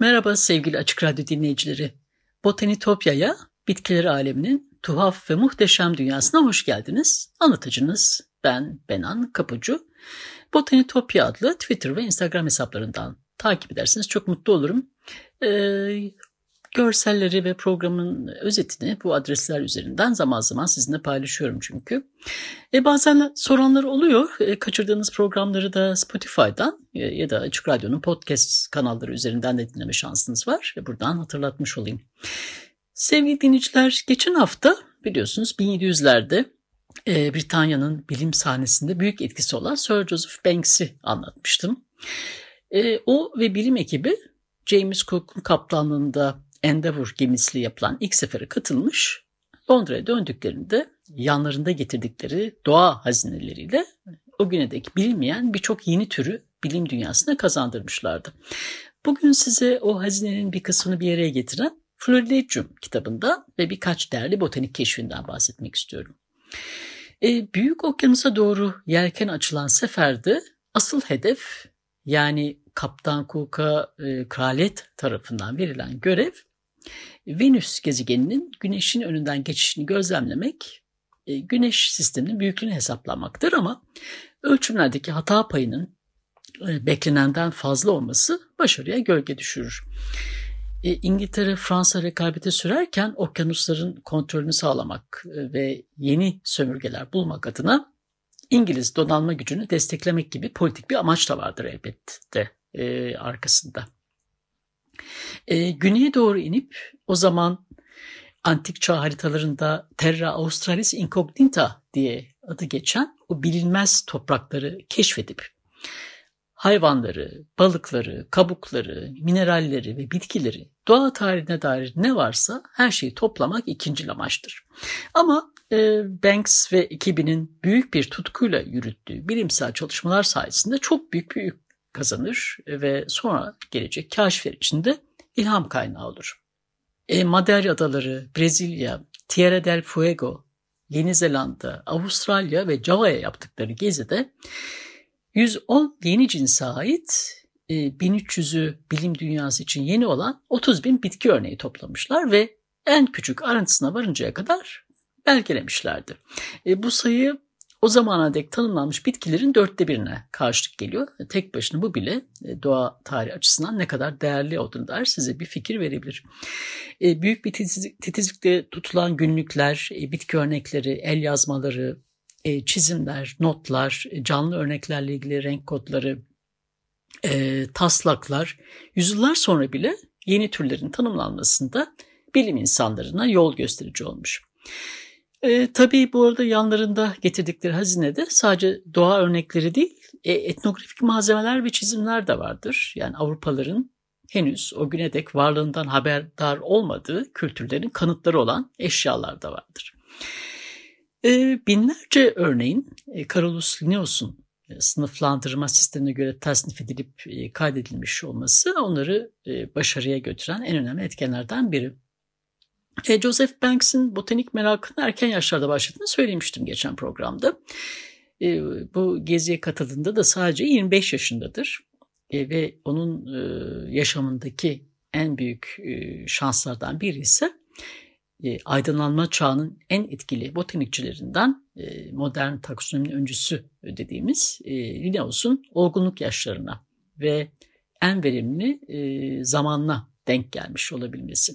Merhaba sevgili Açık Radyo dinleyicileri. Botanitopya'ya, bitkiler aleminin tuhaf ve muhteşem dünyasına hoş geldiniz. Anlatıcınız ben Benan Kapucu. Botanitopya adlı Twitter ve Instagram hesaplarından takip ederseniz çok mutlu olurum. Ee, görselleri ve programın özetini bu adresler üzerinden zaman zaman sizinle paylaşıyorum çünkü. E, bazen soranlar oluyor. E, kaçırdığınız programları da Spotify'dan e, ya da Açık Radyo'nun podcast kanalları üzerinden de dinleme şansınız var. E, buradan hatırlatmış olayım. Sevgili dinleyiciler, geçen hafta biliyorsunuz 1700'lerde e, Britanya'nın bilim sahnesinde büyük etkisi olan Sir Joseph Banks'i anlatmıştım. E, o ve bilim ekibi James Cook'un kaptanlığında Endeavour gemisiyle yapılan ilk sefere katılmış. Londra'ya döndüklerinde yanlarında getirdikleri doğa hazineleriyle o güne dek bilinmeyen birçok yeni türü bilim dünyasına kazandırmışlardı. Bugün size o hazinenin bir kısmını bir araya getiren Florilegium kitabında ve birkaç değerli botanik keşfinden bahsetmek istiyorum. E, Büyük Okyanus'a doğru yelken açılan seferde asıl hedef yani Kaptan Cook'a e, kraliyet tarafından verilen görev Venüs gezegeninin Güneş'in önünden geçişini gözlemlemek, e, Güneş sisteminin büyüklüğünü hesaplamaktır ama ölçümlerdeki hata payının e, beklenenden fazla olması başarıya gölge düşürür. E, İngiltere Fransa rekabeti sürerken okyanusların kontrolünü sağlamak ve yeni sömürgeler bulmak adına İngiliz donanma gücünü desteklemek gibi politik bir amaç da vardır elbette arkasında. E, güneye doğru inip o zaman antik çağ haritalarında Terra Australis Incognita diye adı geçen o bilinmez toprakları keşfedip hayvanları, balıkları, kabukları, mineralleri ve bitkileri, doğa tarihine dair ne varsa her şeyi toplamak ikinci amaçtır. Ama e, Banks ve ekibinin büyük bir tutkuyla yürüttüğü bilimsel çalışmalar sayesinde çok büyük bir kazanır ve sonra gelecek kaşifler içinde ilham kaynağı olur. E, Madeira Adaları, Brezilya, Tierra del Fuego, Yeni Zelanda, Avustralya ve Java'ya yaptıkları gezide 110 yeni cinse ait 1300'ü e, bilim dünyası için yeni olan 30 bin bitki örneği toplamışlar ve en küçük ayrıntısına varıncaya kadar belgelemişlerdi. E, bu sayı o zamana dek tanımlanmış bitkilerin dörtte birine karşılık geliyor. Tek başına bu bile e, doğa tarihi açısından ne kadar değerli olduğunu dair size bir fikir verebilir. E, büyük bir titizlikle tutulan günlükler, e, bitki örnekleri, el yazmaları, çizimler, notlar, canlı örneklerle ilgili renk kodları, taslaklar yüzyıllar sonra bile yeni türlerin tanımlanmasında bilim insanlarına yol gösterici olmuş. E, tabii bu arada yanlarında getirdikleri hazinede sadece doğa örnekleri değil, e, etnografik malzemeler ve çizimler de vardır. Yani Avrupalıların henüz o güne dek varlığından haberdar olmadığı kültürlerin kanıtları olan eşyalar da vardır. E, binlerce örneğin e, Carolus Linnaeus'un e, sınıflandırma sistemine göre tasnif edilip e, kaydedilmiş olması onları e, başarıya götüren en önemli etkenlerden biri. E, Joseph Banks'in botanik merakını erken yaşlarda başladığını söylemiştim geçen programda. E, bu geziye katıldığında da sadece 25 yaşındadır. E, ve onun e, yaşamındaki en büyük e, şanslardan biri ise e, aydınlanma çağının en etkili botanikçilerinden e, modern taksonominin öncüsü dediğimiz e, Linnaeus'un olgunluk yaşlarına ve en verimli e, zamanla denk gelmiş olabilmesi.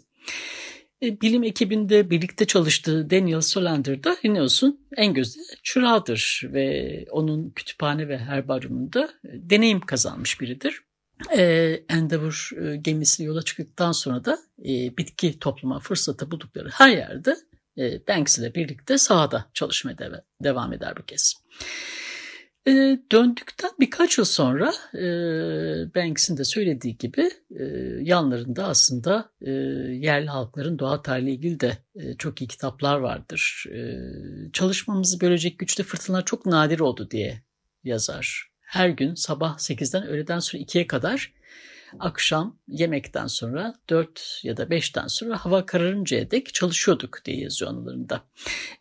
E, bilim ekibinde birlikte çalıştığı Daniel Solander da Linnaeus'un en gözde çırağıdır ve onun kütüphane ve herbaryumunda deneyim kazanmış biridir. e, Endeavour e, gemisi yola çıktıktan sonra da e, bitki toplama fırsatı buldukları her yerde e, Banks ile birlikte sahada çalışmaya de, devam eder bu kez. E, döndükten birkaç yıl sonra e, Banks'in de söylediği gibi e, yanlarında aslında e, yerli halkların doğa tarihiyle ilgili de e, çok iyi kitaplar vardır. E, çalışmamızı bölecek güçte fırtınalar çok nadir oldu diye yazar. Her gün sabah 8'den öğleden sonra 2'ye kadar akşam yemekten sonra 4 ya da 5'ten sonra hava kararıncaya dek çalışıyorduk diye yazıyor anılarında.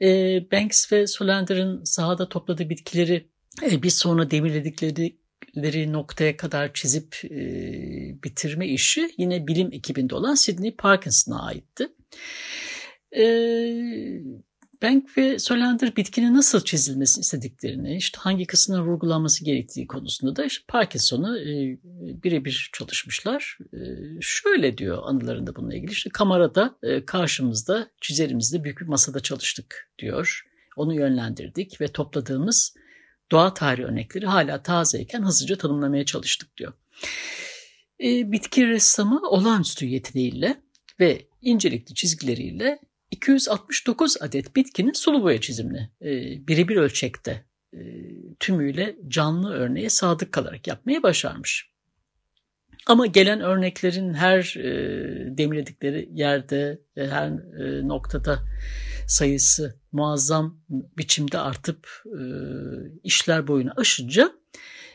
E, Banks ve Solander'ın sahada topladığı bitkileri e, bir sonra demirledikleri noktaya kadar çizip e, bitirme işi yine bilim ekibinde olan Sidney Parkinson'a aitti. E, Bank ve Solander bitkinin nasıl çizilmesini istediklerini, işte hangi kısmına vurgulanması gerektiği konusunda da işte Parkinson'u e, birebir çalışmışlar. E, şöyle diyor anılarında bununla ilgili. İşte kamerada e, karşımızda çizerimizde büyük bir masada çalıştık diyor. Onu yönlendirdik ve topladığımız doğa tarihi örnekleri hala tazeyken hızlıca tanımlamaya çalıştık diyor. E, bitki ressamı olağanüstü yeteneğiyle ve incelikli çizgileriyle 269 adet bitkinin sulu boya çizimini e, birebir ölçekte e, tümüyle canlı örneğe sadık kalarak yapmayı başarmış. Ama gelen örneklerin her e, demirledikleri yerde, e, her e, noktada sayısı muazzam biçimde artıp e, işler boyunu aşınca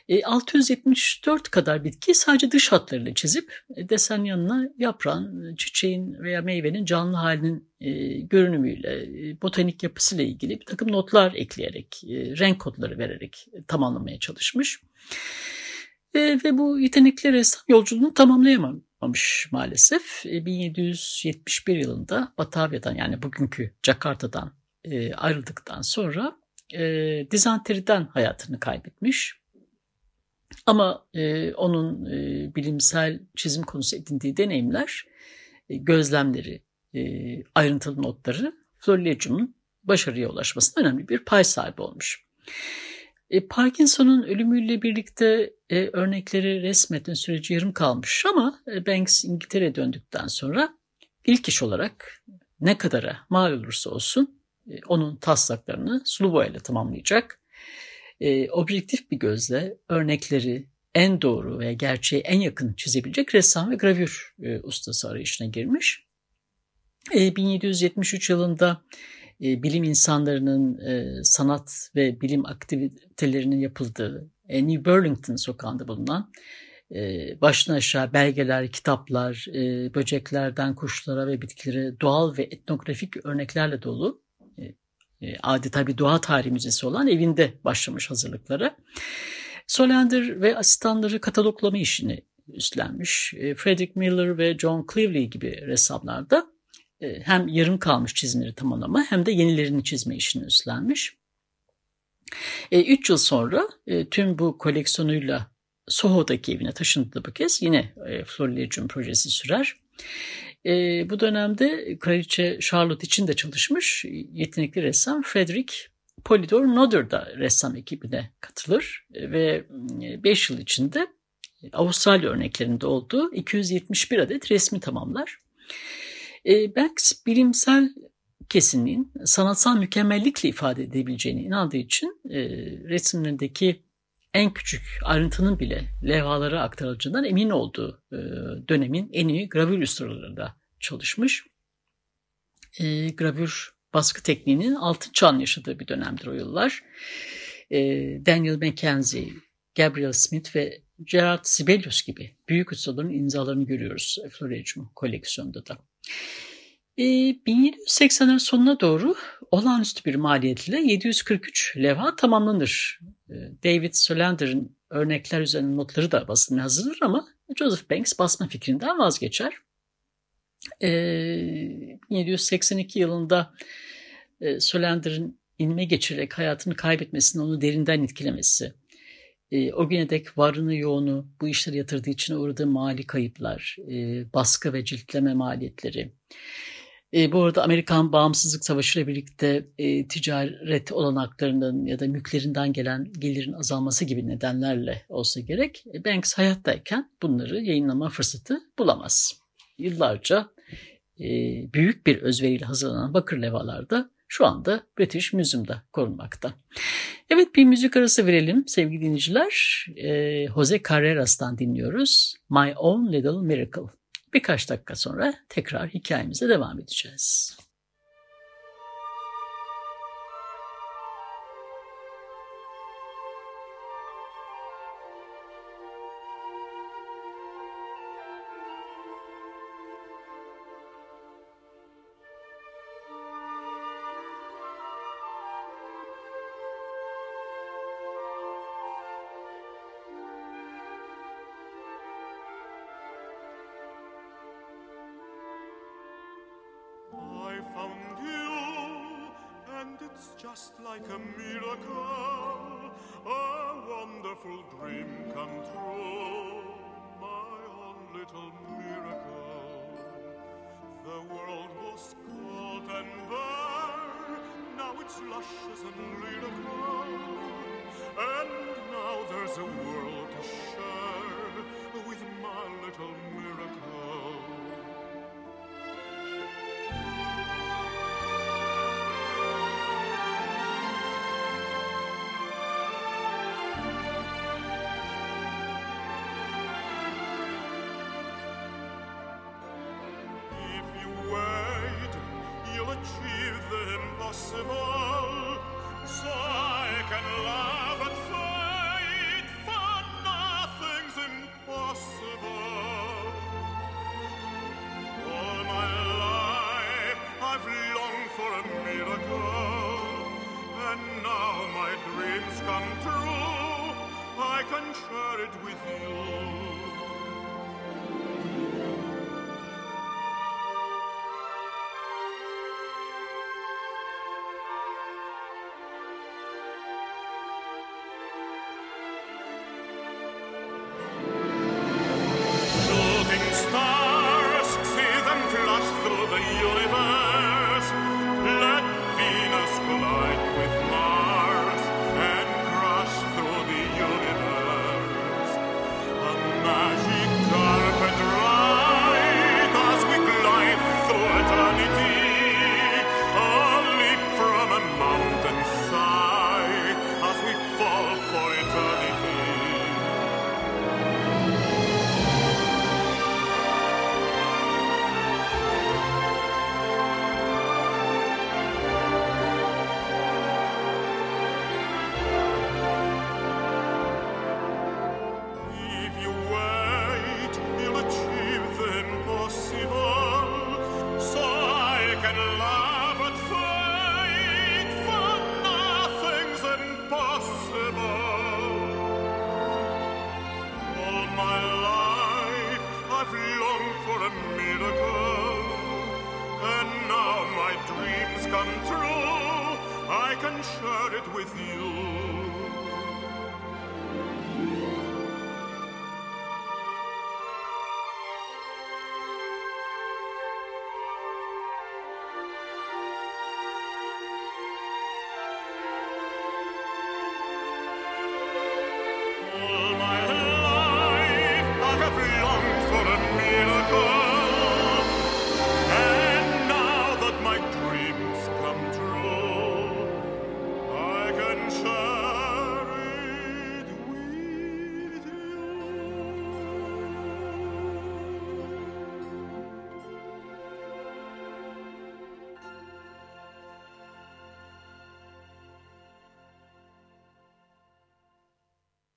e, 674 kadar bitki sadece dış hatlarıyla çizip e, desen yanına yaprağın, çiçeğin veya meyvenin canlı halinin e, görünümüyle, e, botanik yapısıyla ilgili bir takım notlar ekleyerek, e, renk kodları vererek tamamlamaya çalışmış. E, ve bu yetenekli ressam yolculuğunu tamamlayamamış maalesef. E, 1771 yılında Batavya'dan yani bugünkü Jakarta'dan e, ayrıldıktan sonra e, dizanteriden hayatını kaybetmiş. Ama e, onun e, bilimsel çizim konusu edindiği deneyimler, e, gözlemleri, e, ayrıntılı notları Florilegium'un başarıya ulaşmasına önemli bir pay sahibi olmuş. E, Parkinson'un ölümüyle birlikte e, örnekleri resmetme süreci yarım kalmış ama e, Banks İngiltere'ye döndükten sonra ilk iş olarak ne kadara mal olursa olsun e, onun taslaklarını sulu boyayla tamamlayacak e, objektif bir gözle örnekleri en doğru ve gerçeğe en yakın çizebilecek ressam ve gravür e, ustası arayışına girmiş. E, 1773 yılında e, bilim insanlarının e, sanat ve bilim aktivitelerinin yapıldığı e, New Burlington sokağında bulunan e, baştan aşağı belgeler, kitaplar, e, böceklerden kuşlara ve bitkilere doğal ve etnografik örneklerle dolu e, adeta bir doğa tarihi müzesi olan evinde başlamış hazırlıklara. Solander ve asistanları kataloglama işini üstlenmiş. E, Frederick Miller ve John Cleveley gibi ressamlar da e, hem yarım kalmış çizimleri tamamlama hem de yenilerini çizme işini üstlenmiş. Üç yıl sonra tüm bu koleksiyonuyla Soho'daki evine taşındı bu kez. Yine Florilegium projesi sürer. E, bu dönemde Kraliçe Charlotte için de çalışmış yetenekli ressam Frederick Polydor Nodder da ressam ekibine katılır ve 5 yıl içinde Avustralya örneklerinde olduğu 271 adet resmi tamamlar. E, Banks bilimsel kesinliğin sanatsal mükemmellikle ifade edebileceğine inandığı için e, resimlerindeki en küçük ayrıntının bile levhalara aktarılacağından emin olduğu e, dönemin en iyi gravür ustalarında çalışmış. E, gravür baskı tekniğinin altın çağın yaşadığı bir dönemdir o yıllar. E, Daniel Mackenzie, Gabriel Smith ve Gerard Sibelius gibi büyük ustaların imzalarını görüyoruz Floridium koleksiyonunda da. E, 1780'lerin sonuna doğru olağanüstü bir maliyetle 743 levha tamamlanır. E, David Solander'ın örnekler üzerine notları da basılmaya hazırdır ama Joseph Banks basma fikrinden vazgeçer. E, 1782 yılında e, Solander'ın inme geçirerek hayatını kaybetmesinin onu derinden etkilemesi, e, o güne dek varını yoğunu bu işleri yatırdığı için uğradığı mali kayıplar, e, baskı ve ciltleme maliyetleri, E, bu arada Amerikan Bağımsızlık Savaşı ile birlikte e, ticaret olanaklarının ya da mülklerinden gelen gelirin azalması gibi nedenlerle olsa gerek e, Banks hayattayken bunları yayınlama fırsatı bulamaz. Yıllarca e, büyük bir özveriyle hazırlanan bakır levalarda şu anda British Museum'da korunmakta. Evet bir müzik arası verelim sevgili dinleyiciler. E, Jose Carreras'tan dinliyoruz. My Own Little Miracle. Birkaç dakika sonra tekrar hikayemize devam edeceğiz. Just like a miracle, a wonderful dream come true, my own little miracle. The world was cold and bare, now it's luscious and lyrical, and now there's a world to share possible.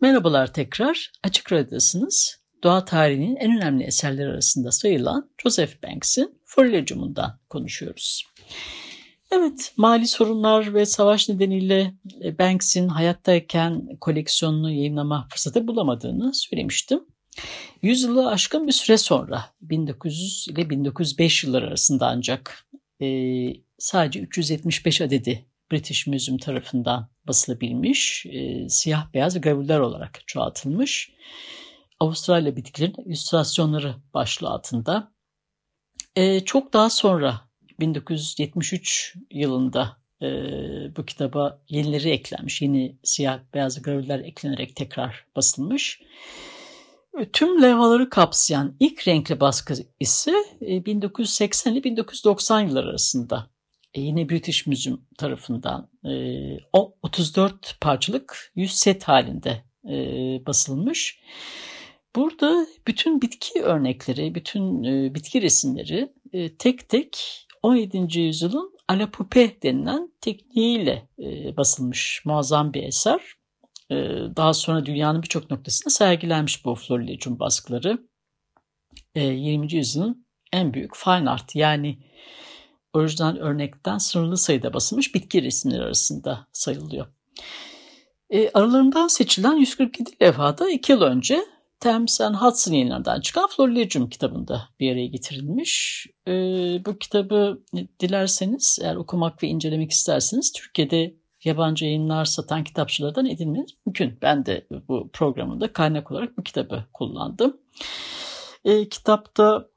Merhabalar tekrar. Açık Radyo'dasınız. Doğa tarihinin en önemli eserleri arasında sayılan Joseph Banks'in Foliagium'undan konuşuyoruz. Evet, mali sorunlar ve savaş nedeniyle e, Banks'in hayattayken koleksiyonunu yayınlama fırsatı bulamadığını söylemiştim. Yüzyılı aşkın bir süre sonra 1900 ile 1905 yılları arasında ancak e, sadece 375 adedi British Museum tarafından basılabilmiş, e, siyah beyaz gravürler olarak çoğaltılmış. Avustralya bitkilerin illüstrasyonları başlığı altında. E, çok daha sonra 1973 yılında e, bu kitaba yenileri eklenmiş. Yeni siyah beyaz gravürler eklenerek tekrar basılmış. Tüm levhaları kapsayan ilk renkli baskı ise 1980 ile 1990 yılları arasında e, yine British Museum tarafından 34 e, parçalık 100 set halinde e, basılmış. Burada bütün bitki örnekleri, bütün bitki resimleri tek tek 17. yüzyılın alapupe denilen tekniğiyle basılmış muazzam bir eser. Daha sonra dünyanın birçok noktasında sergilenmiş bu florilegium baskıları. 20. yüzyılın en büyük fine art yani orijinal örnekten sınırlı sayıda basılmış bitki resimleri arasında sayılıyor. E, aralarından seçilen 147 levhada 2 yıl önce Thames and Hudson yayınlarından çıkan Florilegium kitabında bir araya getirilmiş. E, bu kitabı dilerseniz eğer okumak ve incelemek isterseniz Türkiye'de yabancı yayınlar satan kitapçılardan edinmeniz mümkün. Ben de bu programında kaynak olarak bu kitabı kullandım. E, kitapta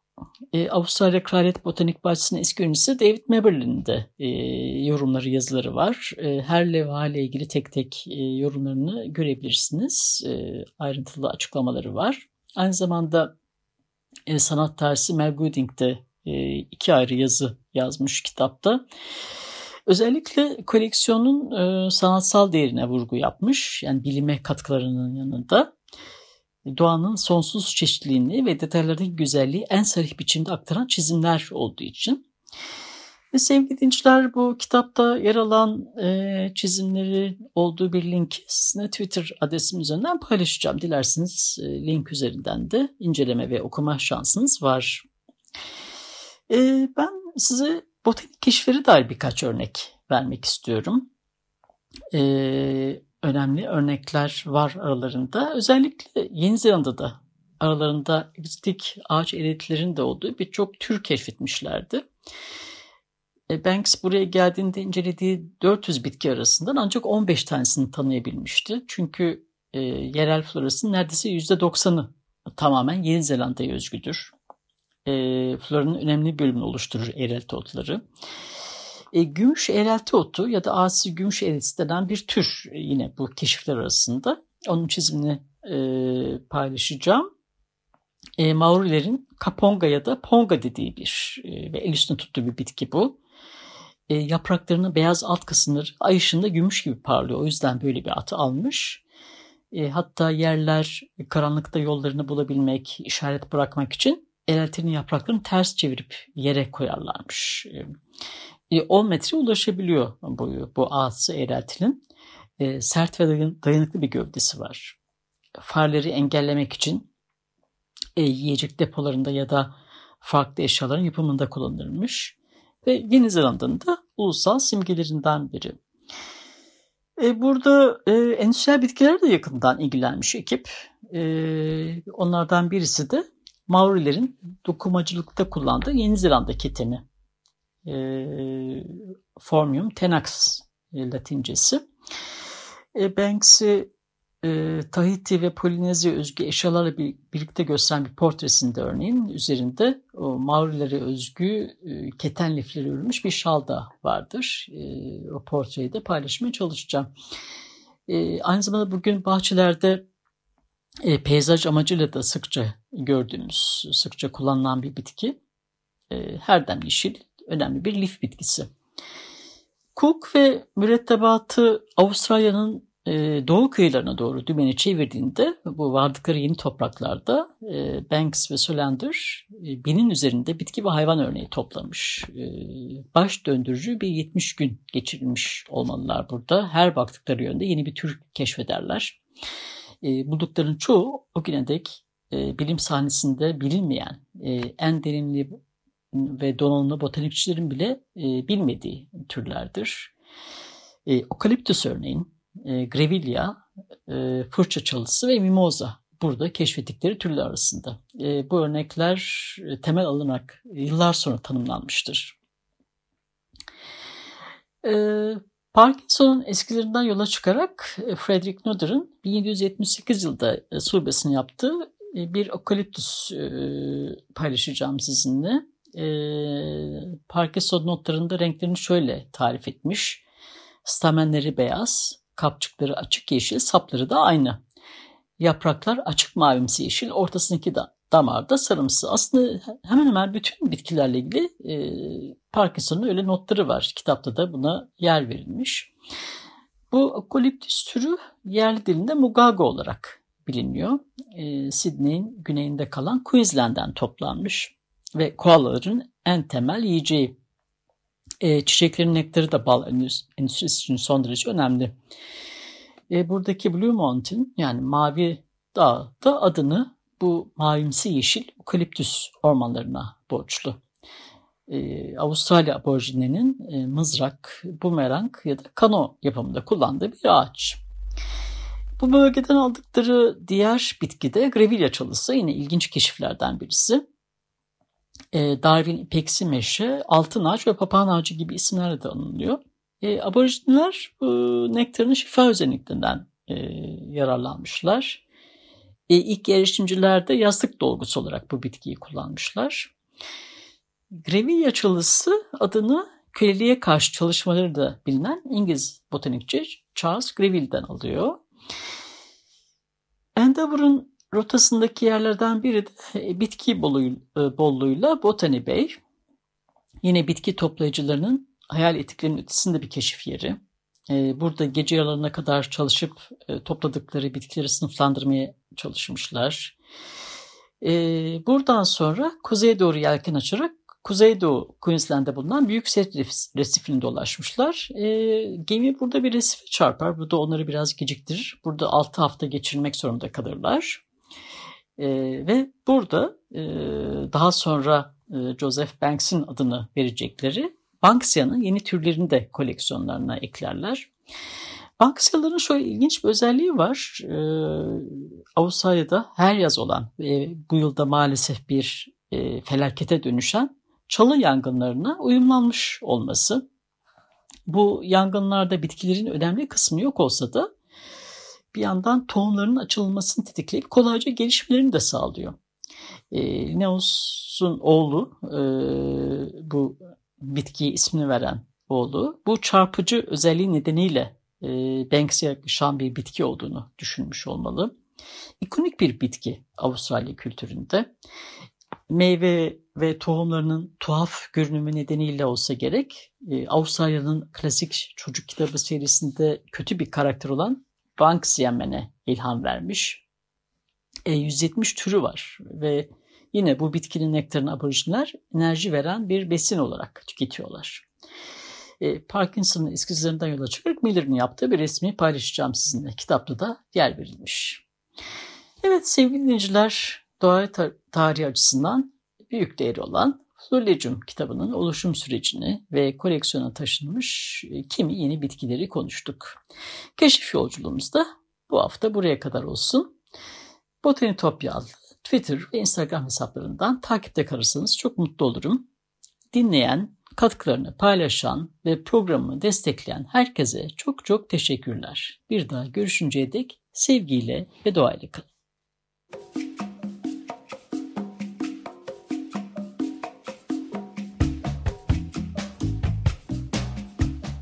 e, Avustralya Kraliyet Botanik Bahçesi'nin eski ünlüsü David Maberlin'in de e, yorumları, yazıları var. E, her levha ile ilgili tek tek e, yorumlarını görebilirsiniz. E, ayrıntılı açıklamaları var. Aynı zamanda e, sanat tarihi Mel Gooding de e, iki ayrı yazı yazmış kitapta. Özellikle koleksiyonun e, sanatsal değerine vurgu yapmış. Yani bilime katkılarının yanında doğanın sonsuz çeşitliliğini ve detaylardaki güzelliği en sarih biçimde aktaran çizimler olduğu için. Ve sevgili dinciler bu kitapta yer alan e, çizimleri olduğu bir link sizinle Twitter adresim üzerinden paylaşacağım. Dilerseniz e, link üzerinden de inceleme ve okuma şansınız var. E, ben size botanik keşifleri dair birkaç örnek vermek istiyorum. E, önemli örnekler var aralarında. Özellikle Yeni Zelanda'da aralarında egzotik ağaç eritlerin de olduğu birçok tür keşfetmişlerdi. E, Banks buraya geldiğinde incelediği 400 bitki arasından ancak 15 tanesini tanıyabilmişti. Çünkü e, yerel florasının neredeyse %90'ı tamamen Yeni Zelanda'ya özgüdür. E, floranın önemli bölümünü oluşturur eğrelti otları. E, gümüş eğrelti otu ya da asi gümüş eğreltisi denen bir tür yine bu keşifler arasında. Onun çizimini e, paylaşacağım. E, Maorilerin kaponga ya da ponga dediği bir e, ve el üstüne tuttuğu bir bitki bu. E, yapraklarının beyaz alt kısımları ay ışığında gümüş gibi parlıyor. O yüzden böyle bir atı almış. E, hatta yerler karanlıkta yollarını bulabilmek, işaret bırakmak için eğreltinin yapraklarını ters çevirip yere koyarlarmış. E, 10 metre ulaşabiliyor boyu bu ağası eğreltinin. E, sert ve dayanıklı bir gövdesi var. Farları engellemek için e, yiyecek depolarında ya da farklı eşyaların yapımında kullanılmış. Ve Yeni Zelanda'nın da ulusal simgelerinden biri. E, burada e, endüstriyel bitkiler de yakından ilgilenmiş ekip. E, onlardan birisi de Maorilerin dokumacılıkta kullandığı Yeni Zelanda keteni e, Formium tenax e, latincesi. E, Banks'i e, Tahiti ve Polinezya özgü eşyalarla bir, birlikte gösteren bir portresinde örneğin üzerinde o Maurilere özgü e, keten lifleri örülmüş bir şal da vardır. E, o portreyi de paylaşmaya çalışacağım. E, aynı zamanda bugün bahçelerde e, peyzaj amacıyla da sıkça gördüğümüz, sıkça kullanılan bir bitki. E, herden yeşil, önemli bir lif bitkisi. Cook ve mürettebatı Avustralya'nın e, doğu kıyılarına doğru dümeni çevirdiğinde bu vardıkları yeni topraklarda e, Banks ve Solander e, binin üzerinde bitki ve hayvan örneği toplamış. Baş döndürücü bir 70 gün geçirilmiş olmalılar burada. Her baktıkları yönde yeni bir tür keşfederler. E, bulduklarının çoğu o güne dek bilim sahnesinde bilinmeyen en derinli ve donanımlı botanikçilerin bile e, bilmediği türlerdir. E, Okaliptüs örneğin, e, Grevillea, e, fırça çalısı ve mimoza burada keşfettikleri türler arasında. E, bu örnekler e, temel alınarak yıllar sonra tanımlanmıştır. E, Parkinson'un eskilerinden yola çıkarak e, Frederick Noder'ın 1778 yılında e, surbesini yaptığı e, bir okaliptüs paylaşacağım sizinle. E, Parkinson notlarında renklerini şöyle tarif etmiş. Stamenleri beyaz, kapçıkları açık yeşil, sapları da aynı. Yapraklar açık mavimsi yeşil, ortasındaki da, damarda sarımsı. Aslında hemen hemen bütün bitkilerle ilgili e, Parkinson'un öyle notları var. Kitapta da buna yer verilmiş. Bu okoliptüs türü yerli dilinde mugago olarak biliniyor. E, Sydney'in güneyinde kalan Queensland'den toplanmış ve koalaların en temel yiyeceği. E, çiçeklerin nektarı da bal endüstrisi için son derece önemli. E, buradaki Blue Mountain yani Mavi Dağ da adını bu mavimsi yeşil okaliptüs ormanlarına borçlu. Ee, Avustralya aborjinlerinin e, mızrak, bumerang ya da kano yapımında kullandığı bir ağaç. Bu bölgeden aldıkları diğer bitki de Grevillea çalısı yine ilginç keşiflerden birisi. Ee, Darwin ipeksi meşe, altın ağaç ve papağan ağacı gibi isimlerle de anılıyor. E, aborjinler e, nektarının şifa özelliklerinden e, yararlanmışlar. E, ilk erişimciler de yastık dolgusu olarak bu bitkiyi kullanmışlar. Grevillea çalısı adını köleliğe karşı çalışmaları da bilinen İngiliz botanikçi Charles Greville'den alıyor. Endeavour'un rotasındaki yerlerden biri de e, bitki e, bolluğuyla Botany Bay. Yine bitki toplayıcılarının hayal ettiklerinin ötesinde bir keşif yeri. E, burada gece yarılarına kadar çalışıp topladıkları bitkileri sınıflandırmaya çalışmışlar. Buradan sonra kuzeye doğru yelken açarak Kuzeydoğu Queensland'da bulunan Büyük Set Resifine dolaşmışlar. E, gemi burada bir resife çarpar. Bu da onları biraz geciktirir. Burada 6 hafta geçirmek zorunda kalırlar. E, ve burada e, daha sonra e, Joseph Banks'in adını verecekleri Banksia'nın yeni türlerini de koleksiyonlarına eklerler. Banksia'ların şöyle ilginç bir özelliği var. E, Avustralya'da her yaz olan ve bu yılda maalesef bir e, felakete dönüşen çalı yangınlarına uyumlanmış olması. Bu yangınlarda bitkilerin önemli kısmı yok olsa da bir yandan tohumların açılmasını tetikleyip kolayca gelişmelerini de sağlıyor. E, Linnaeus'un oğlu e, bu bitkiye ismini veren oğlu bu çarpıcı özelliği nedeniyle e, Banksy'e yakışan bir bitki olduğunu düşünmüş olmalı. İkonik bir bitki Avustralya kültüründe meyve ve tohumlarının tuhaf görünümü nedeniyle olsa gerek e, Avustralya'nın klasik çocuk kitabı serisinde kötü bir karakter olan Banks Yemen'e ilham vermiş. E, 170 türü var ve yine bu bitkinin nektarını aborjinler enerji veren bir besin olarak tüketiyorlar. E, Parkinson'ın eskizlerinden yola çıkarak Miller'ın yaptığı bir resmi paylaşacağım sizinle. Kitapta da yer verilmiş. Evet sevgili dinleyiciler doğa tarihi açısından büyük değeri olan Zoologium kitabının oluşum sürecini ve koleksiyona taşınmış e, kimi yeni bitkileri konuştuk. Keşif yolculuğumuz da bu hafta buraya kadar olsun. Botanitopya Twitter ve Instagram hesaplarından takipte kalırsanız çok mutlu olurum. Dinleyen, katkılarını paylaşan ve programımı destekleyen herkese çok çok teşekkürler. Bir daha görüşünceye dek sevgiyle ve doğayla kalın.